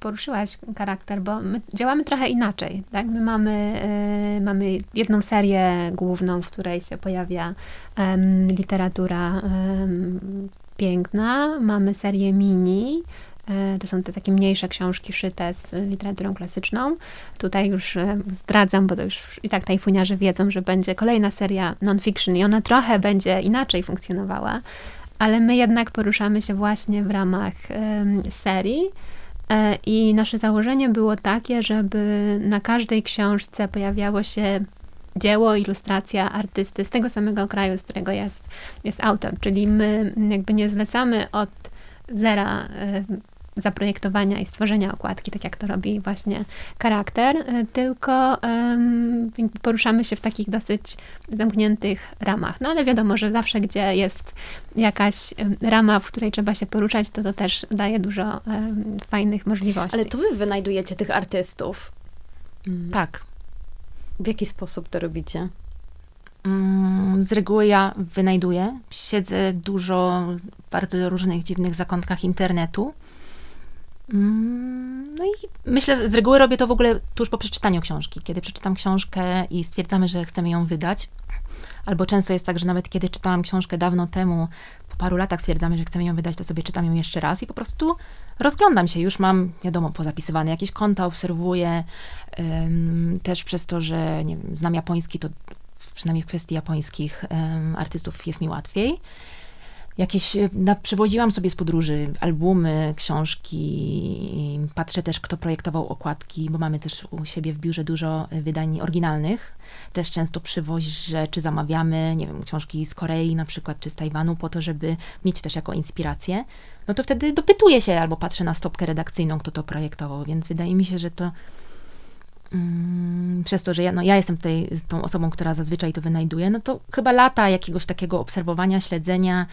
poruszyłaś charakter, bo my działamy trochę inaczej. Tak? My mamy, e, mamy jedną serię główną, w której się pojawia em, literatura em, piękna. Mamy serię mini. e, To są te takie mniejsze książki szyte z literaturą klasyczną. Tutaj już zdradzam, bo to już i tak tajfuniarze wiedzą, że będzie kolejna seria non-fiction i ona trochę będzie inaczej funkcjonowała ale my jednak poruszamy się właśnie w ramach serii. E, I nasze założenie było takie, żeby na każdej książce pojawiało się dzieło, ilustracja artysty z tego samego kraju, z którego jest, jest autor. Czyli my jakby nie zlecamy od zera zaprojektowania i stworzenia okładki, tak jak to robi właśnie charakter, e, tylko poruszamy się w takich dosyć zamkniętych ramach. No ale wiadomo, że zawsze, gdzie jest jakaś rama, w której trzeba się poruszać, to to też daje dużo fajnych możliwości. Ale to wy wynajdujecie tych artystów. Tak. W jaki sposób to robicie? Mm, Z reguły ja wynajduję. Siedzę dużo w bardzo różnych dziwnych zakątkach internetu. Mm, No i myślę, że z reguły robię to w ogóle tuż po przeczytaniu książki. Kiedy przeczytam książkę i stwierdzamy, że chcemy ją wydać, albo często jest tak, że nawet kiedy czytałam książkę dawno temu, po paru latach stwierdzamy, że chcemy ją wydać, to sobie czytam ją jeszcze raz i po prostu rozglądam się. Już mam, wiadomo, pozapisywane jakieś konta, obserwuję. Też przez to, że nie wiem, znam japoński, to przynajmniej w kwestii japońskich artystów jest mi łatwiej. Jakieś, e, na, przywoziłam sobie z podróży albumy, książki, patrzę też, kto projektował okładki, bo mamy też u siebie w biurze dużo e, wydań oryginalnych. Też często przywożę, czy zamawiamy, nie wiem, książki z Korei na przykład, czy z Tajwanu, po to, żeby mieć też jako inspirację. No to wtedy dopytuję się albo patrzę na stopkę redakcyjną, kto to projektował, więc wydaje mi się, że to przez to, że ja, no, ja jestem tutaj z tą osobą, która zazwyczaj to wynajduje, no to chyba lata jakiegoś takiego obserwowania, śledzenia.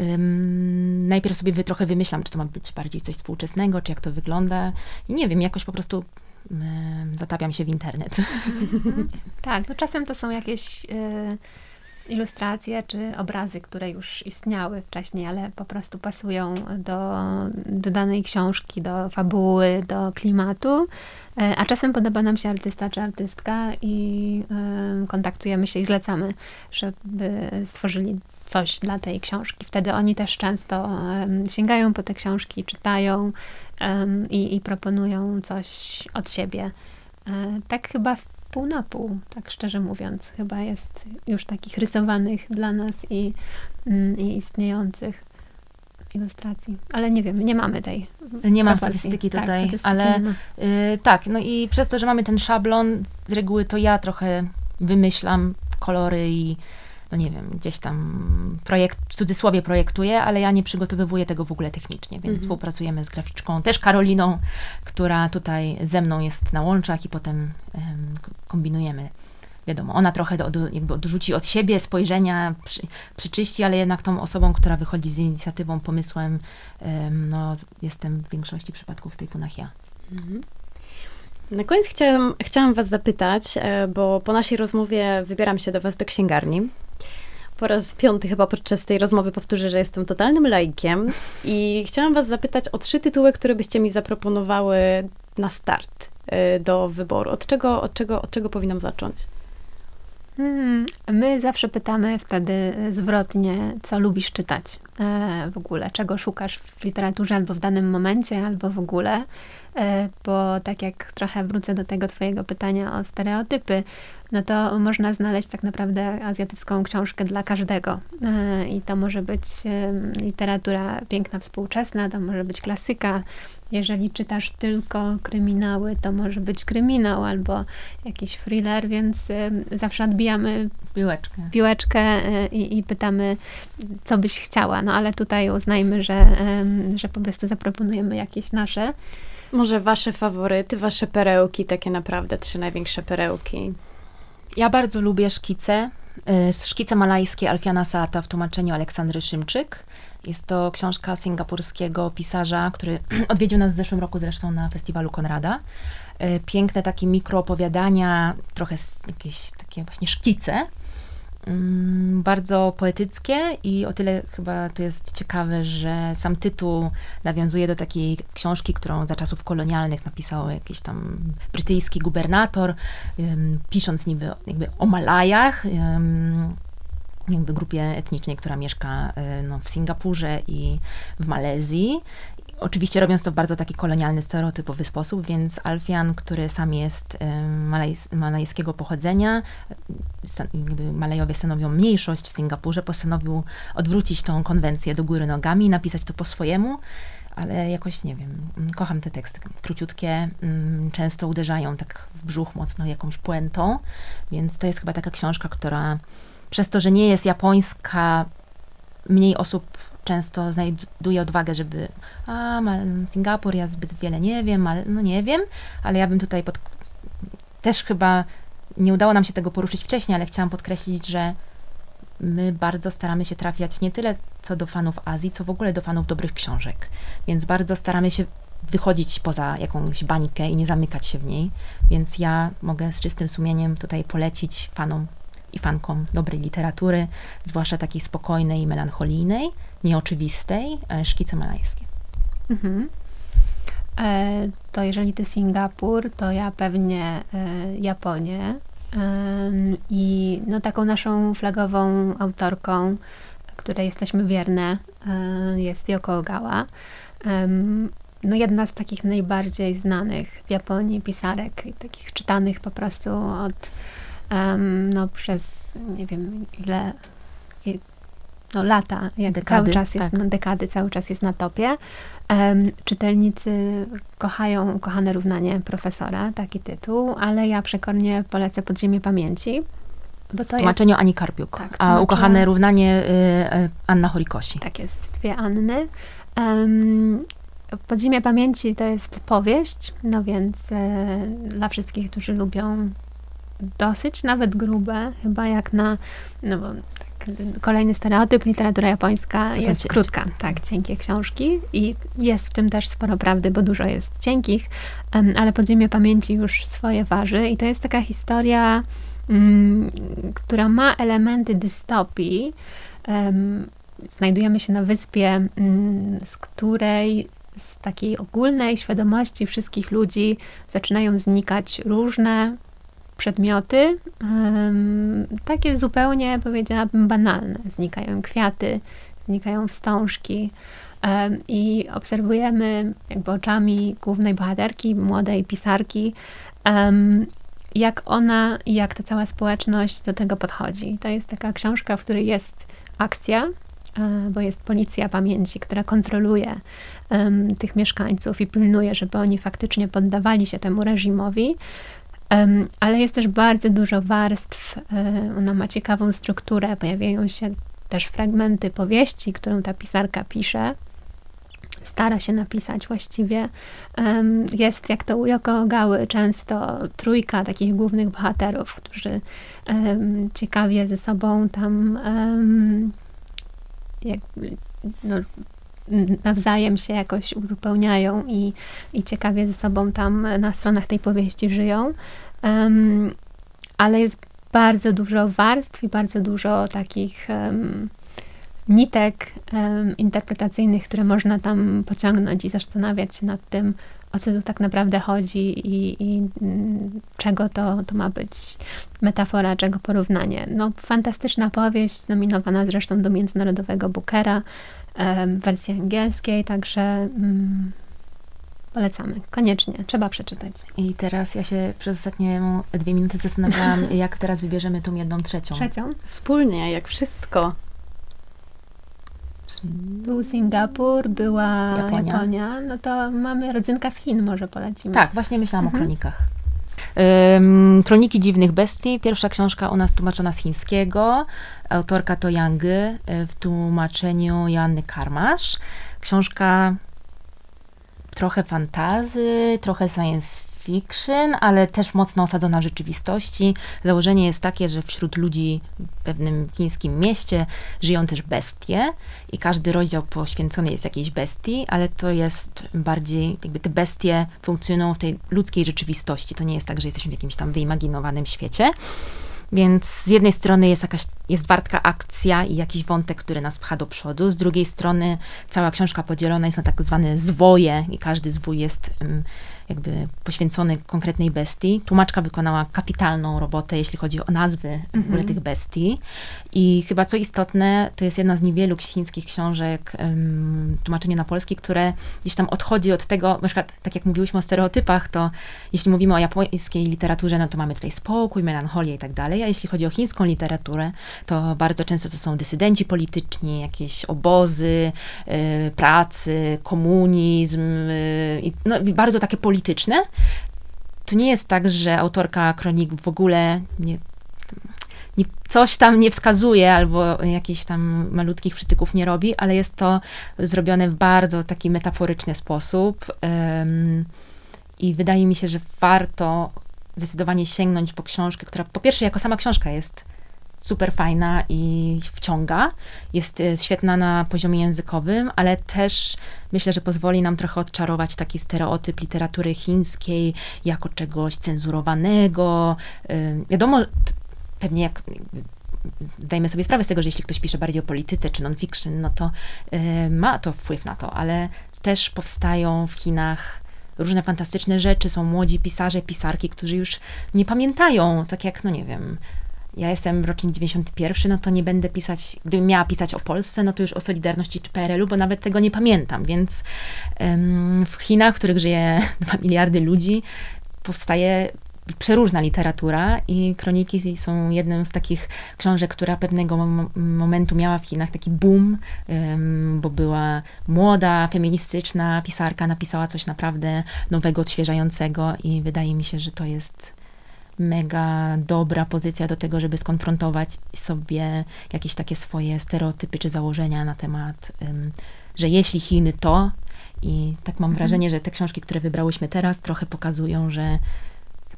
Ym, najpierw sobie wy, trochę wymyślam, czy to ma być bardziej coś współczesnego, czy jak to wygląda. I nie wiem, jakoś po prostu ym, zatapiam się w internet. Tak, no czasem to są jakieś y, ilustracje czy obrazy, które już istniały wcześniej, ale po prostu pasują do, do danej książki, do fabuły, do klimatu. E, A czasem podoba nam się artysta czy artystka i y, kontaktujemy się i zlecamy, żeby stworzyli coś dla tej książki. Wtedy oni też często em, sięgają po te książki, czytają i, i proponują coś od siebie. E, Tak chyba w pół na pół, tak szczerze mówiąc. Chyba jest już takich rysowanych dla nas i, mm, i istniejących ilustracji. Ale nie wiem, nie mamy tej. Nie mam statystyki Tak, tutaj, statystyki ale y, tak, no i przez to, że mamy ten szablon, z reguły to ja trochę wymyślam kolory i no nie wiem, gdzieś tam projekt, w cudzysłowie projektuję, ale ja nie przygotowywuję tego w ogóle technicznie, więc Mhm. współpracujemy z graficzką, też Karoliną, która tutaj ze mną jest na łączach i potem em, k- kombinujemy. Wiadomo, ona trochę do, do, jakby odrzuci od siebie spojrzenia, przy, przyczyści, ale jednak tą osobą, która wychodzi z inicjatywą, pomysłem, em, no jestem w większości przypadków tej funach ja. Na koniec chciałam, chciałam Was zapytać, e, bo po naszej rozmowie wybieram się do Was do księgarni. Po raz piąty chyba podczas tej rozmowy powtórzę, że jestem totalnym laikiem i chciałam Was zapytać o trzy tytuły, które byście mi zaproponowały na start e, do wyboru. Od czego, od czego, od czego powinnam zacząć? Hmm, My zawsze pytamy wtedy zwrotnie, co lubisz czytać e, w ogóle, czego szukasz w literaturze albo w danym momencie, albo w ogóle. E, bo tak jak trochę wrócę do tego Twojego pytania o stereotypy, no to można znaleźć tak naprawdę azjatycką książkę dla każdego. E, I to może być literatura piękna współczesna, to może być klasyka. Jeżeli czytasz tylko kryminały, to może być kryminał albo jakiś thriller, więc zawsze odbijamy Piłeczkę. piłeczkę e, i, i pytamy, co byś chciała. No ale tutaj uznajmy, że, że po prostu zaproponujemy jakieś nasze. Może Wasze faworyty, Wasze perełki, takie naprawdę trzy największe perełki. Ja bardzo lubię szkice. y, Szkice malajskie Alfiana Saata w tłumaczeniu Aleksandry Szymczyk. Jest to książka singapurskiego pisarza, który odwiedził nas w zeszłym roku zresztą na festiwalu Konrada. Y, Piękne takie mikroopowiadania, trochę jakieś takie właśnie szkice. Mm, Bardzo poetyckie i o tyle chyba to jest ciekawe, że sam tytuł nawiązuje do takiej książki, którą za czasów kolonialnych napisał jakiś tam brytyjski gubernator, pisząc niby jakby o Malajach, jakby grupie etnicznej, która mieszka e, no, w Singapurze i w Malezji. Oczywiście robiąc to w bardzo taki kolonialny, stereotypowy sposób, więc Alfian, który sam jest em, malajs, malajskiego pochodzenia, stan- jakby Malajowie stanowią mniejszość w Singapurze, postanowił odwrócić tą konwencję do góry nogami napisać to po swojemu, ale jakoś nie wiem, mm, kocham te teksty. Króciutkie, mm, często uderzają tak w brzuch mocno jakąś puentą, więc to jest chyba taka książka, która przez to, że nie jest japońska, mniej osób często znajduje odwagę, żeby a, Singapur, ja zbyt wiele nie wiem, ale no nie wiem, ale ja bym tutaj pod... też chyba nie udało nam się tego poruszyć wcześniej, ale chciałam podkreślić, że my bardzo staramy się trafiać nie tyle co do fanów Azji, co w ogóle do fanów dobrych książek. Więc bardzo staramy się wychodzić poza jakąś bańkę i nie zamykać się w niej. Więc ja mogę z czystym sumieniem tutaj polecić fanom i fankom dobrej literatury, zwłaszcza takiej spokojnej i melancholijnej, nieoczywistej, e, szkice malajskie. Mhm. E, to jeżeli ty Singapur, to ja pewnie e, Japonię. Em, I no, taką naszą flagową autorką, której jesteśmy wierne, e, jest Yoko Ogawa. No jedna z takich najbardziej znanych w Japonii pisarek, takich czytanych po prostu od, em, no przez nie wiem ile, no lata, jak Dekady, cały czas jest tak. na dekady, cały czas jest na topie. Em, czytelnicy kochają Kochane równanie profesora, taki tytuł, ale ja przekornie polecę Podziemie pamięci, bo to W tłumaczeniu jest... Ani Karpiuk, Tak, a ukochane równanie y, y, Anna Horikosi. Tak jest, dwie Anny. Um, Podziemie pamięci to jest powieść, no więc e, dla wszystkich, którzy lubią dosyć nawet grube, chyba jak na, no bo tak, kolejny stereotyp, literatura japońska jest krótka, tak, cienkie książki i jest w tym też sporo prawdy, bo dużo jest cienkich, ale Podziemie pamięci już swoje waży i to jest taka historia, mm, która ma elementy dystopii, Em, znajdujemy się na wyspie, mm, z której z takiej ogólnej świadomości wszystkich ludzi zaczynają znikać różne przedmioty, takie zupełnie powiedziałabym banalne. Znikają kwiaty, znikają wstążki i obserwujemy jakby oczami głównej bohaterki, młodej pisarki, jak ona i jak ta cała społeczność do tego podchodzi. To jest taka książka, w której jest akcja, e, bo jest policja pamięci, która kontroluje um, tych mieszkańców i pilnuje, żeby oni faktycznie poddawali się temu reżimowi. Ale jest też bardzo dużo warstw, um, ona ma ciekawą strukturę, pojawiają się też fragmenty powieści, którą ta pisarka pisze stara się napisać właściwie. Jest, jak to u Joko Gały, często trójka takich głównych bohaterów, którzy ciekawie ze sobą tam jak, no, nawzajem się jakoś uzupełniają i, i ciekawie ze sobą tam na stronach tej powieści żyją. Um, ale jest bardzo dużo warstw i bardzo dużo takich um, nitek um, interpretacyjnych, które można tam pociągnąć i zastanawiać się nad tym, o co tu tak naprawdę chodzi i, i mm, czego to, to ma być metafora, czego porównanie. No, fantastyczna powieść, nominowana zresztą do Międzynarodowego Bookera wersji angielskiej, także um, polecamy. Koniecznie, trzeba przeczytać. I teraz ja się przez ostatnie dwie minuty zastanawiałam, jak teraz wybierzemy tą jedną trzecią. Trzecią? Wspólnie, jak wszystko. Był Singapur, była Japonia. Japonia. no to mamy rodzynka z Chin, może polecimy. Tak, właśnie myślałam mhm. o kronikach. Kroniki dziwnych bestii. Pierwsza książka u nas tłumaczona z chińskiego. Autorka to Yang y, w tłumaczeniu Joanny Karmasz. Książka trochę fantazy, trochę science fiction, ale też mocno osadzona w rzeczywistości. Założenie jest takie, że wśród ludzi w pewnym chińskim mieście żyją też bestie i każdy rozdział poświęcony jest jakiejś bestii, ale to jest bardziej, jakby te bestie funkcjonują w tej ludzkiej rzeczywistości. To nie jest tak, że jesteśmy w jakimś tam wyimaginowanym świecie. Więc z jednej strony jest jakaś, jest wartka akcja i jakiś wątek, który nas pcha do przodu, z drugiej strony cała książka podzielona jest na tak zwane zwoje i każdy zwój jest um, jakby poświęcony konkretnej bestii. Tłumaczka wykonała kapitalną robotę, jeśli chodzi o nazwy mm -hmm. w ogóle mhm. tych bestii. I chyba co istotne, to jest jedna z niewielu chińskich książek, um, tłumaczenie na polski, które gdzieś tam odchodzi od tego, na przykład tak jak mówiłyśmy o stereotypach, to jeśli mówimy o japońskiej literaturze, no to mamy tutaj spokój, melancholię i tak dalej, a jeśli chodzi o chińską literaturę, to bardzo często to są dysydenci polityczni, jakieś obozy, y, pracy, komunizm, y, no, bardzo takie polityczne. To nie jest tak, że autorka kronik w ogóle nie, nie, coś tam nie wskazuje albo jakichś tam malutkich przytyków nie robi, ale jest to zrobione w bardzo taki metaforyczny sposób. I wydaje mi się, że warto zdecydowanie sięgnąć po książkę, która po pierwsze jako sama książka jest super fajna i wciąga. Jest e, świetna na poziomie językowym, ale też myślę, że pozwoli nam trochę odczarować taki stereotyp literatury chińskiej jako czegoś cenzurowanego. Wiadomo, pewnie jak zdajemy sobie sprawę z tego, że jeśli ktoś pisze bardziej o polityce czy non-fiction, no to ma to wpływ na to, ale też powstają w Chinach różne fantastyczne rzeczy. Są młodzi pisarze, pisarki, którzy już nie pamiętają, tak jak, no nie wiem, ja jestem rocznik 91, no to nie będę pisać, gdybym miała pisać o Polsce, no to już o Solidarności czy PRL-u, bo nawet tego nie pamiętam, więc um, w Chinach, w których żyje 2 miliardy ludzi, powstaje przeróżna literatura i kroniki są jedną z takich książek, która pewnego momentu miała w Chinach taki boom, bo była młoda, feministyczna pisarka, napisała coś naprawdę nowego, odświeżającego i wydaje mi się, że to jest mega dobra pozycja do tego, żeby skonfrontować sobie jakieś takie swoje stereotypy czy założenia na temat, że jeśli Chiny to, i tak mam mhm. wrażenie, że te książki, które wybrałyśmy teraz, trochę pokazują, że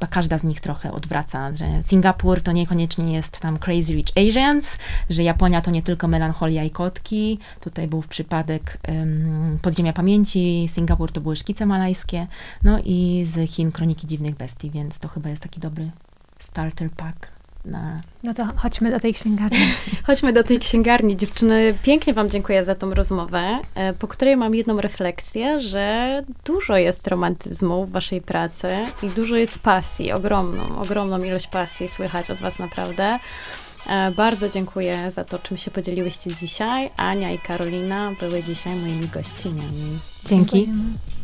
chyba każda z nich trochę odwraca, że Singapur to niekoniecznie jest tam Crazy Rich Asians, że Japonia to nie tylko melancholia i kotki. Tutaj był przypadek um, Podziemia Pamięci, Singapur to były szkice malajskie, no i z Chin Kroniki Dziwnych Bestii, więc to chyba jest taki dobry starter pack na... No to chodźmy do tej księgarni. chodźmy do tej księgarni. Dziewczyny, pięknie Wam dziękuję za tą rozmowę, e, po której mam jedną refleksję, że dużo jest romantyzmu w Waszej pracy i dużo jest pasji, ogromną, ogromną ilość pasji słychać od Was naprawdę. E, bardzo dziękuję za to, czym się podzieliłyście dzisiaj. Ania i Karolina były dzisiaj moimi gościniami. Dzięki. Dziękujemy.